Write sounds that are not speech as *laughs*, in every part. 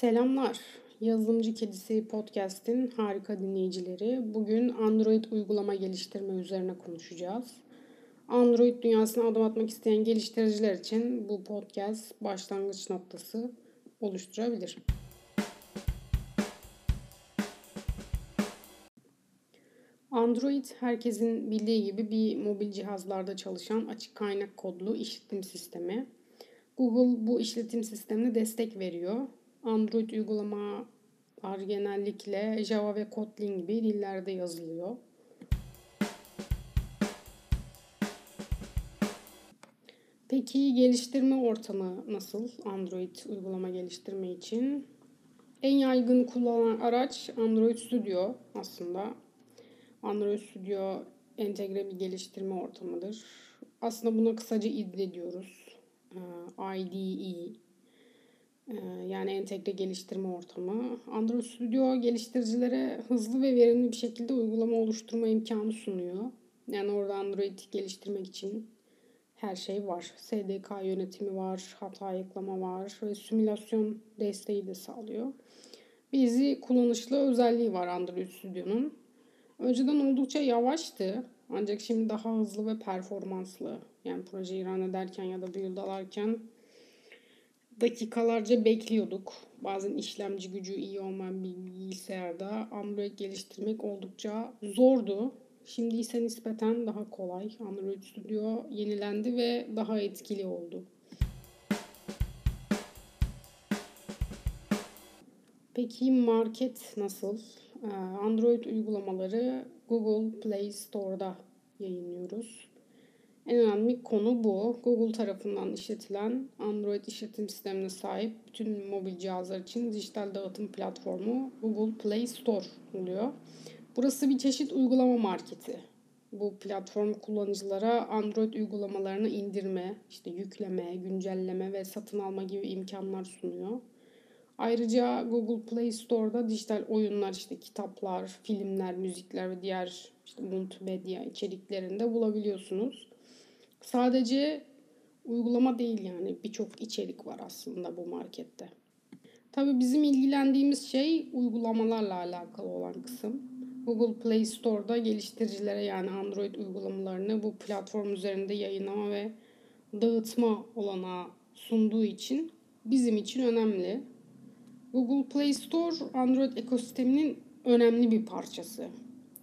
Selamlar. Yazılımcı Kedisi Podcast'in harika dinleyicileri. Bugün Android uygulama geliştirme üzerine konuşacağız. Android dünyasına adım atmak isteyen geliştiriciler için bu podcast başlangıç noktası oluşturabilir. Android herkesin bildiği gibi bir mobil cihazlarda çalışan açık kaynak kodlu işletim sistemi. Google bu işletim sistemine destek veriyor. Android uygulamalar genellikle Java ve Kotlin gibi dillerde yazılıyor. Peki geliştirme ortamı nasıl Android uygulama geliştirme için? En yaygın kullanılan araç Android Studio aslında. Android Studio entegre bir geliştirme ortamıdır. Aslında buna kısaca IDE diyoruz. IDE ee, yani entegre geliştirme ortamı. Android Studio geliştiricilere hızlı ve verimli bir şekilde uygulama oluşturma imkanı sunuyor. Yani orada Android geliştirmek için her şey var. SDK yönetimi var, hata ayıklama var ve simülasyon desteği de sağlıyor. Bizi kullanışlı özelliği var Android Studio'nun. Önceden oldukça yavaştı. Ancak şimdi daha hızlı ve performanslı. Yani projeyi run ederken ya da build alarken dakikalarca bekliyorduk. Bazen işlemci gücü iyi olmayan bir bilgisayarda Android geliştirmek oldukça zordu. Şimdi ise nispeten daha kolay. Android Studio yenilendi ve daha etkili oldu. Peki market nasıl? Ee, Android uygulamaları Google Play Store'da yayınlıyoruz. En önemli konu bu. Google tarafından işletilen Android işletim sistemine sahip bütün mobil cihazlar için dijital dağıtım platformu Google Play Store oluyor. Burası bir çeşit uygulama marketi. Bu platform kullanıcılara Android uygulamalarını indirme, işte yükleme, güncelleme ve satın alma gibi imkanlar sunuyor. Ayrıca Google Play Store'da dijital oyunlar, işte kitaplar, filmler, müzikler ve diğer işte multimedya içeriklerinde bulabiliyorsunuz. Sadece uygulama değil yani birçok içerik var aslında bu markette. Tabii bizim ilgilendiğimiz şey uygulamalarla alakalı olan kısım. Google Play Store'da geliştiricilere yani Android uygulamalarını bu platform üzerinde yayınlama ve dağıtma olanağı sunduğu için bizim için önemli. Google Play Store Android ekosisteminin önemli bir parçası.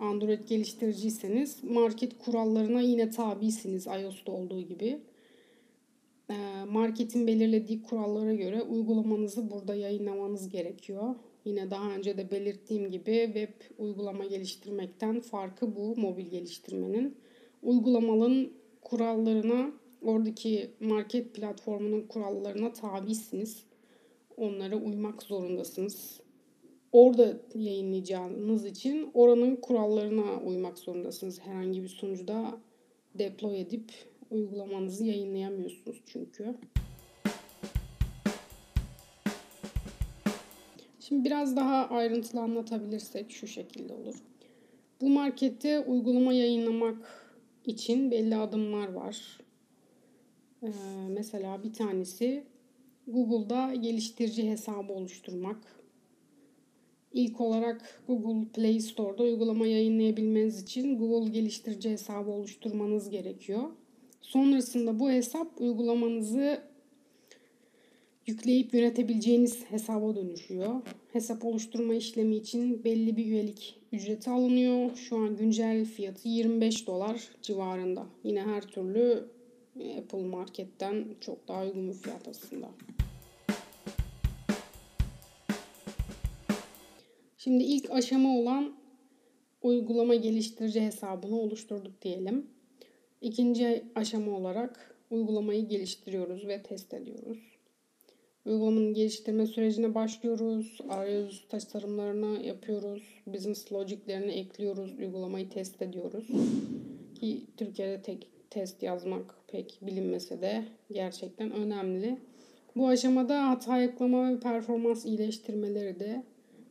Android geliştiriciyseniz market kurallarına yine tabisiniz iOS'ta olduğu gibi. Ee, marketin belirlediği kurallara göre uygulamanızı burada yayınlamanız gerekiyor. Yine daha önce de belirttiğim gibi web uygulama geliştirmekten farkı bu mobil geliştirmenin. Uygulamanın kurallarına, oradaki market platformunun kurallarına tabisiniz. Onlara uymak zorundasınız orada yayınlayacağınız için oranın kurallarına uymak zorundasınız. Herhangi bir sunucuda deploy edip uygulamanızı yayınlayamıyorsunuz çünkü. Şimdi biraz daha ayrıntılı anlatabilirsek şu şekilde olur. Bu markette uygulama yayınlamak için belli adımlar var. Ee, mesela bir tanesi Google'da geliştirici hesabı oluşturmak. İlk olarak Google Play Store'da uygulama yayınlayabilmeniz için Google geliştirici hesabı oluşturmanız gerekiyor. Sonrasında bu hesap uygulamanızı yükleyip yönetebileceğiniz hesaba dönüşüyor. Hesap oluşturma işlemi için belli bir üyelik ücreti alınıyor. Şu an güncel fiyatı 25 dolar civarında. Yine her türlü Apple Market'ten çok daha uygun bir fiyat aslında. Şimdi ilk aşama olan uygulama geliştirici hesabını oluşturduk diyelim. İkinci aşama olarak uygulamayı geliştiriyoruz ve test ediyoruz. Uygulamanın geliştirme sürecine başlıyoruz. Arayüz tasarımlarını yapıyoruz. Business logiclerini ekliyoruz. Uygulamayı test ediyoruz. Ki Türkiye'de tek test yazmak pek bilinmese de gerçekten önemli. Bu aşamada hata ayıklama ve performans iyileştirmeleri de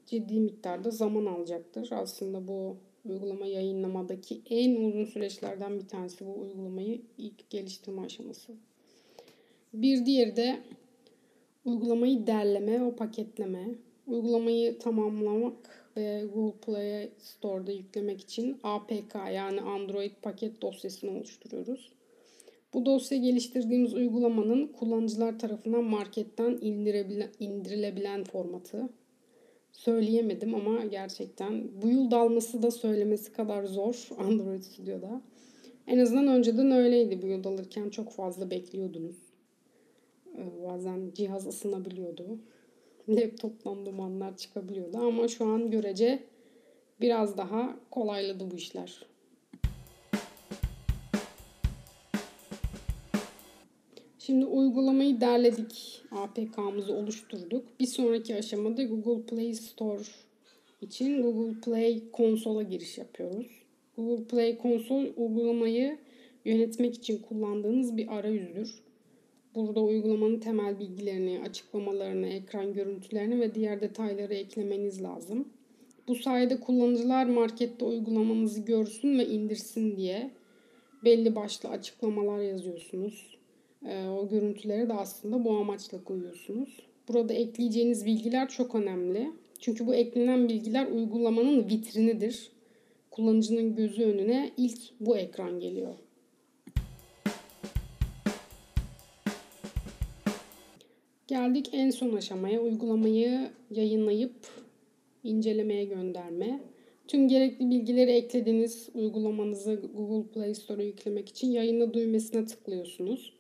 ciddi miktarda zaman alacaktır. Aslında bu uygulama yayınlamadaki en uzun süreçlerden bir tanesi bu uygulamayı ilk geliştirme aşaması. Bir diğeri de uygulamayı derleme ve paketleme, uygulamayı tamamlamak ve Google Play Store'da yüklemek için APK yani Android paket dosyasını oluşturuyoruz. Bu dosya geliştirdiğimiz uygulamanın kullanıcılar tarafından marketten indirilebilen formatı. Söyleyemedim ama gerçekten bu yıl dalması da söylemesi kadar zor *laughs* Android Studio'da. En azından önceden öyleydi bu yıl alırken çok fazla bekliyordunuz. Ee, bazen cihaz ısınabiliyordu. *laughs* Laptoptan dumanlar çıkabiliyordu ama şu an görece biraz daha kolayladı bu işler. Şimdi uygulamayı derledik. APK'mızı oluşturduk. Bir sonraki aşamada Google Play Store için Google Play konsola giriş yapıyoruz. Google Play konsol uygulamayı yönetmek için kullandığınız bir arayüzdür. Burada uygulamanın temel bilgilerini, açıklamalarını, ekran görüntülerini ve diğer detayları eklemeniz lazım. Bu sayede kullanıcılar markette uygulamanızı görsün ve indirsin diye belli başlı açıklamalar yazıyorsunuz. Ee, o görüntüleri de aslında bu amaçla koyuyorsunuz. Burada ekleyeceğiniz bilgiler çok önemli. Çünkü bu eklenen bilgiler uygulamanın vitrinidir. Kullanıcının gözü önüne ilk bu ekran geliyor. Geldik en son aşamaya. Uygulamayı yayınlayıp incelemeye gönderme. Tüm gerekli bilgileri eklediniz. Uygulamanızı Google Play Store'a yüklemek için yayınla düğmesine tıklıyorsunuz.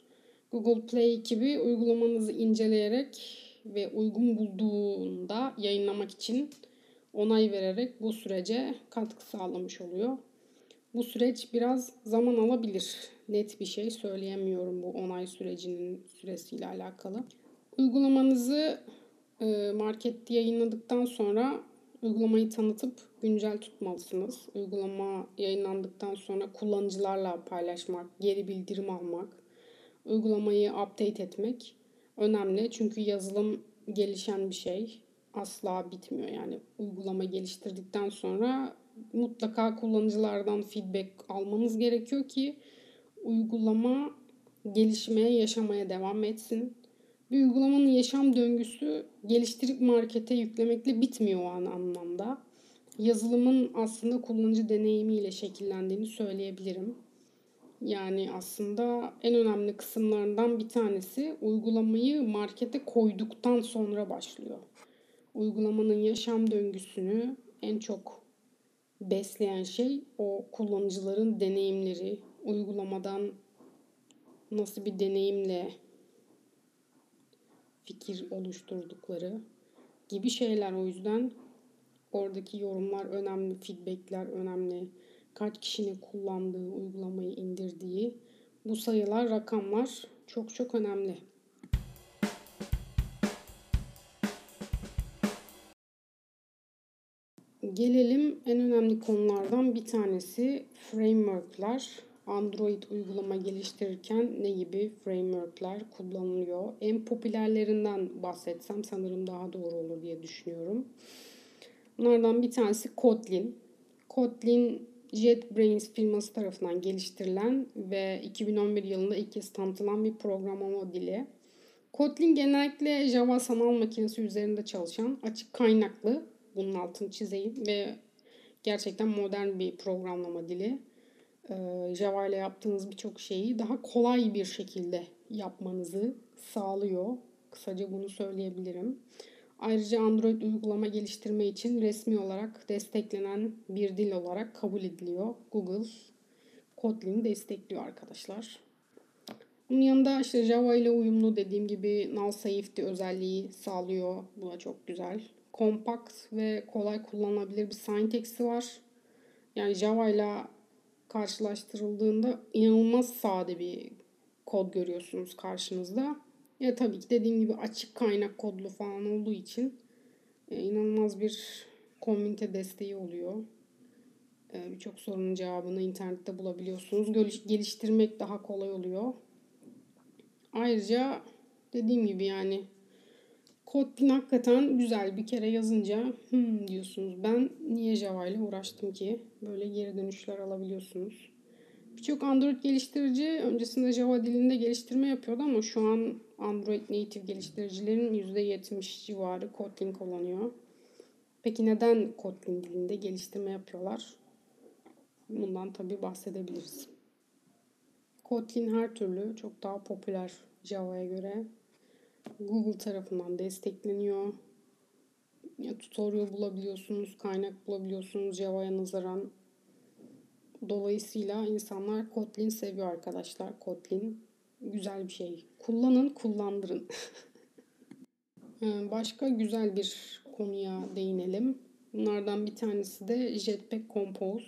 Google Play ekibi uygulamanızı inceleyerek ve uygun bulduğunda yayınlamak için onay vererek bu sürece katkı sağlamış oluyor. Bu süreç biraz zaman alabilir. Net bir şey söyleyemiyorum bu onay sürecinin süresiyle alakalı. Uygulamanızı e, markette yayınladıktan sonra uygulamayı tanıtıp güncel tutmalısınız. Uygulama yayınlandıktan sonra kullanıcılarla paylaşmak, geri bildirim almak, uygulamayı update etmek önemli. Çünkü yazılım gelişen bir şey. Asla bitmiyor yani. Uygulama geliştirdikten sonra mutlaka kullanıcılardan feedback almanız gerekiyor ki uygulama gelişmeye, yaşamaya devam etsin. Bir uygulamanın yaşam döngüsü geliştirip markete yüklemekle bitmiyor o an anlamda. Yazılımın aslında kullanıcı deneyimiyle şekillendiğini söyleyebilirim. Yani aslında en önemli kısımlarından bir tanesi uygulamayı markete koyduktan sonra başlıyor. Uygulamanın yaşam döngüsünü en çok besleyen şey o kullanıcıların deneyimleri, uygulamadan nasıl bir deneyimle fikir oluşturdukları gibi şeyler. O yüzden oradaki yorumlar önemli, feedbackler önemli kaç kişinin kullandığı, uygulamayı indirdiği bu sayılar, rakamlar çok çok önemli. Gelelim en önemli konulardan bir tanesi frameworklar. Android uygulama geliştirirken ne gibi frameworkler kullanılıyor? En popülerlerinden bahsetsem sanırım daha doğru olur diye düşünüyorum. Bunlardan bir tanesi Kotlin. Kotlin JetBrains firması tarafından geliştirilen ve 2011 yılında ilk kez tanıtılan bir programlama dili. Kotlin genellikle Java sanal makinesi üzerinde çalışan açık kaynaklı, bunun altını çizeyim ve gerçekten modern bir programlama dili. Ee, Java ile yaptığınız birçok şeyi daha kolay bir şekilde yapmanızı sağlıyor. Kısaca bunu söyleyebilirim. Ayrıca Android uygulama geliştirme için resmi olarak desteklenen bir dil olarak kabul ediliyor. Google Kotlin'i destekliyor arkadaşlar. Bunun yanında işte Java ile uyumlu dediğim gibi null safety özelliği sağlıyor. Bu da çok güzel. Kompakt ve kolay kullanılabilir bir syntax'i var. Yani Java ile karşılaştırıldığında inanılmaz sade bir kod görüyorsunuz karşınızda. Ya tabii ki dediğim gibi açık kaynak kodlu falan olduğu için e, inanılmaz bir komünite desteği oluyor. E, Birçok sorunun cevabını internette bulabiliyorsunuz. Geliştirmek daha kolay oluyor. Ayrıca dediğim gibi yani Kotlin hakikaten güzel. Bir kere yazınca hmm diyorsunuz. Ben niye Java ile uğraştım ki? Böyle geri dönüşler alabiliyorsunuz. Birçok Android geliştirici öncesinde Java dilinde geliştirme yapıyordu ama şu an Android native geliştiricilerin %70 civarı Kotlin kullanıyor. Peki neden Kotlin dilinde geliştirme yapıyorlar? Bundan tabii bahsedebiliriz. Kotlin her türlü çok daha popüler Java'ya göre. Google tarafından destekleniyor. Ya, tutorial bulabiliyorsunuz, kaynak bulabiliyorsunuz Java'ya nazaran. Dolayısıyla insanlar Kotlin seviyor arkadaşlar. Kotlin güzel bir şey. Kullanın, kullandırın. *laughs* Ee, başka güzel bir konuya değinelim. Bunlardan bir tanesi de Jetpack Compose.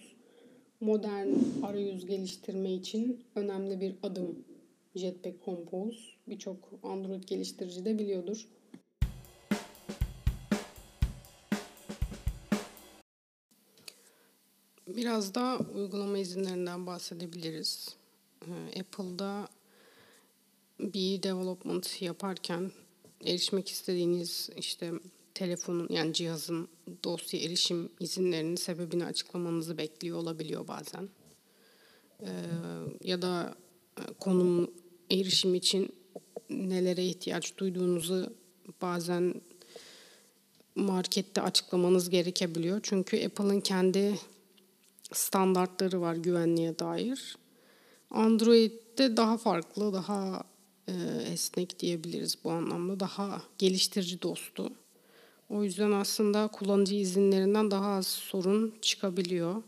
Modern arayüz geliştirme için önemli bir adım Jetpack Compose. Birçok Android geliştirici de biliyordur. Biraz da uygulama izinlerinden bahsedebiliriz. Ee, Apple'da bir development yaparken erişmek istediğiniz işte telefonun yani cihazın dosya erişim izinlerinin sebebini açıklamanızı bekliyor olabiliyor bazen. Ee, ya da e, konum erişim için nelere ihtiyaç duyduğunuzu bazen markette açıklamanız gerekebiliyor. Çünkü Apple'ın kendi standartları var güvenliğe dair. Android'de daha farklı, daha e, esnek diyebiliriz bu anlamda. Daha geliştirici dostu. O yüzden aslında kullanıcı izinlerinden daha az sorun çıkabiliyor.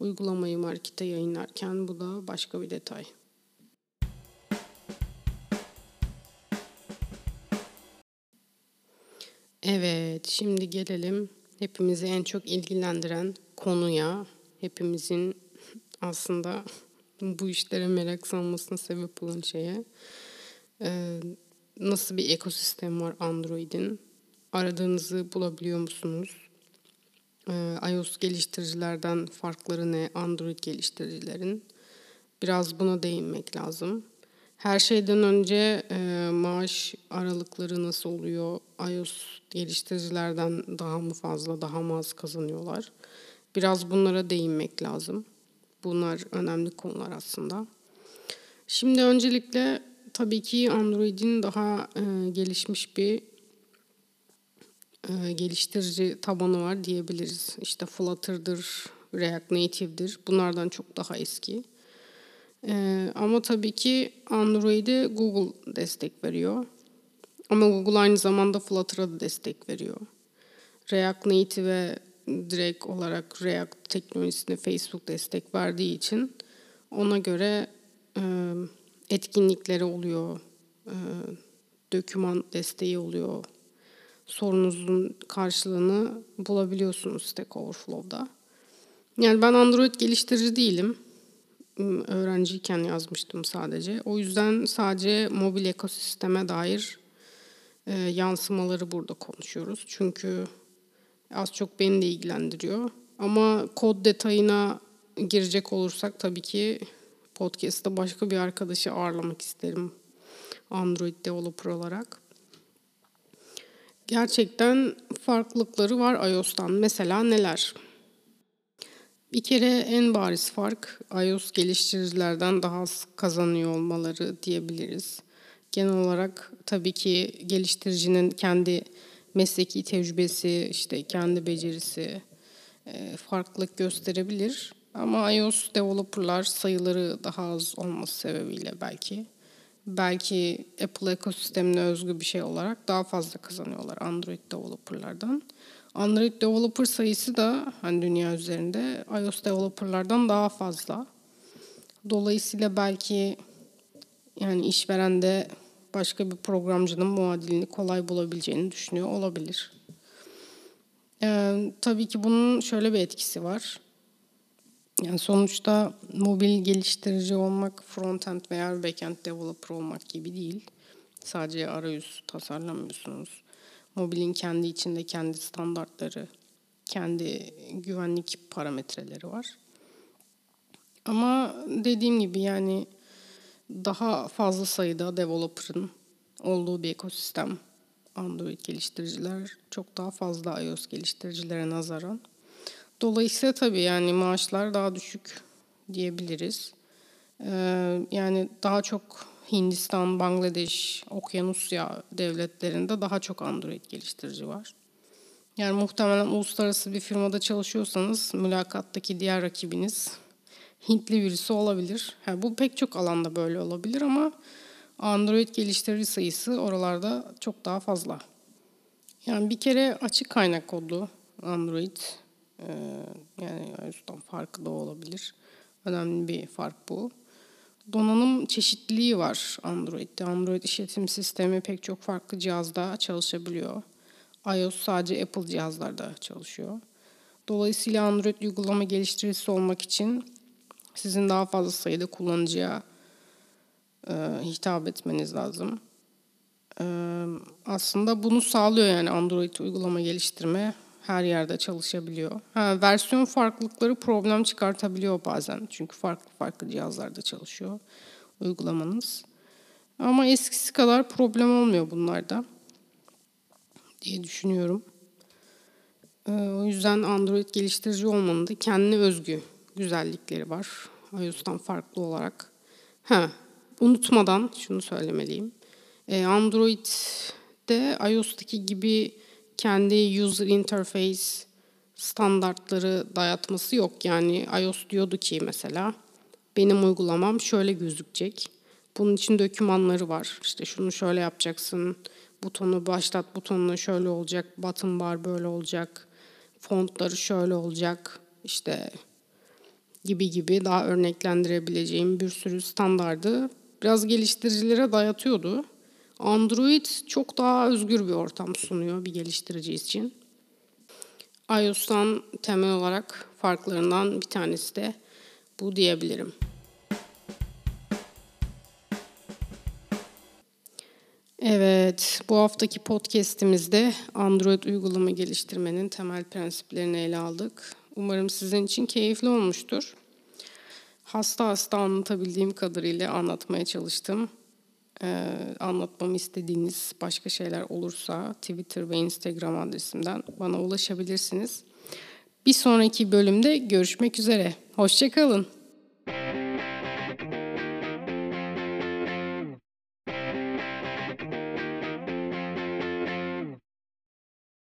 Uygulamayı markete yayınlarken bu da başka bir detay. Evet, şimdi gelelim hepimizi en çok ilgilendiren konuya. Hepimizin aslında *laughs* bu işlere merak salmasına sebep olan şeye. Ee, nasıl bir ekosistem var Android'in? Aradığınızı bulabiliyor musunuz? Ee, iOS geliştiricilerden farkları ne? Android geliştiricilerin. Biraz buna değinmek lazım. Her şeyden önce e, maaş aralıkları nasıl oluyor? iOS geliştiricilerden daha mı fazla, daha mı az kazanıyorlar? Biraz bunlara değinmek lazım. Bunlar önemli konular aslında. Şimdi öncelikle tabii ki Android'in daha e, gelişmiş bir e, geliştirici tabanı var diyebiliriz. İşte Flutter'dır, React Native'dir. Bunlardan çok daha eski. E, ama tabii ki Android'e Google destek veriyor. Ama Google aynı zamanda Flutter'a da destek veriyor. React Native'e direkt olarak React teknolojisine Facebook destek verdiği için ona göre e, etkinlikleri oluyor, e, döküman desteği oluyor. Sorunuzun karşılığını bulabiliyorsunuz Stack Overflow'da. Yani ben Android geliştirici değilim. Öğrenciyken yazmıştım sadece. O yüzden sadece mobil ekosisteme dair e, yansımaları burada konuşuyoruz. Çünkü az çok beni de ilgilendiriyor. Ama kod detayına girecek olursak tabii ki podcast'ta başka bir arkadaşı ağırlamak isterim Android developer olarak. Gerçekten farklılıkları var iOS'tan. Mesela neler? Bir kere en bariz fark iOS geliştiricilerden daha az kazanıyor olmaları diyebiliriz. Genel olarak tabii ki geliştiricinin kendi mesleki tecrübesi, işte kendi becerisi farklılık gösterebilir. Ama iOS developerlar sayıları daha az olması sebebiyle belki belki Apple ekosistemine özgü bir şey olarak daha fazla kazanıyorlar Android developerlardan. Android developer sayısı da hani dünya üzerinde iOS developerlardan daha fazla. Dolayısıyla belki yani işveren de başka bir programcının muadilini kolay bulabileceğini düşünüyor olabilir. Ee, tabii ki bunun şöyle bir etkisi var. Yani sonuçta mobil geliştirici olmak frontend veya backend developer olmak gibi değil. Sadece arayüz tasarlamıyorsunuz. Mobilin kendi içinde kendi standartları, kendi güvenlik parametreleri var. Ama dediğim gibi yani daha fazla sayıda developer'ın olduğu bir ekosistem. Android geliştiriciler çok daha fazla iOS geliştiricilere nazaran. Dolayısıyla tabii yani maaşlar daha düşük diyebiliriz. Ee, yani daha çok Hindistan, Bangladeş, Okyanusya devletlerinde daha çok Android geliştirici var. Yani muhtemelen uluslararası bir firmada çalışıyorsanız mülakattaki diğer rakibiniz Hintli birisi olabilir. Yani bu pek çok alanda böyle olabilir ama Android geliştirici sayısı oralarda çok daha fazla. Yani bir kere açık kaynak kodlu Android yani iOS'tan farkı da olabilir. Önemli bir fark bu. Donanım çeşitliliği var Android'de. Android işletim sistemi pek çok farklı cihazda çalışabiliyor. iOS sadece Apple cihazlarda çalışıyor. Dolayısıyla Android uygulama geliştiricisi olmak için sizin daha fazla sayıda kullanıcıya e, hitap etmeniz lazım. E, aslında bunu sağlıyor yani Android uygulama geliştirme her yerde çalışabiliyor. Ha, versiyon farklılıkları problem çıkartabiliyor bazen. Çünkü farklı farklı cihazlarda çalışıyor uygulamanız. Ama eskisi kadar problem olmuyor bunlarda diye düşünüyorum. Ee, o yüzden Android geliştirici olmanın da kendine özgü güzellikleri var. iOS'tan farklı olarak. Ha, unutmadan şunu söylemeliyim. Ee, Android'de iOS'taki gibi kendi user interface standartları dayatması yok. Yani iOS diyordu ki mesela benim uygulamam şöyle gözükecek. Bunun için dokümanları var. İşte şunu şöyle yapacaksın. Butonu başlat butonuna şöyle olacak. Button bar böyle olacak. Fontları şöyle olacak. İşte gibi gibi daha örneklendirebileceğim bir sürü standardı biraz geliştiricilere dayatıyordu. Android çok daha özgür bir ortam sunuyor bir geliştirici için. iOS'tan temel olarak farklarından bir tanesi de bu diyebilirim. Evet, bu haftaki podcast'imizde Android uygulama geliştirmenin temel prensiplerini ele aldık. Umarım sizin için keyifli olmuştur. Hasta hasta anlatabildiğim kadarıyla anlatmaya çalıştım. Ee, anlatmamı istediğiniz başka şeyler olursa Twitter ve Instagram adresimden bana ulaşabilirsiniz. Bir sonraki bölümde görüşmek üzere. Hoşçakalın.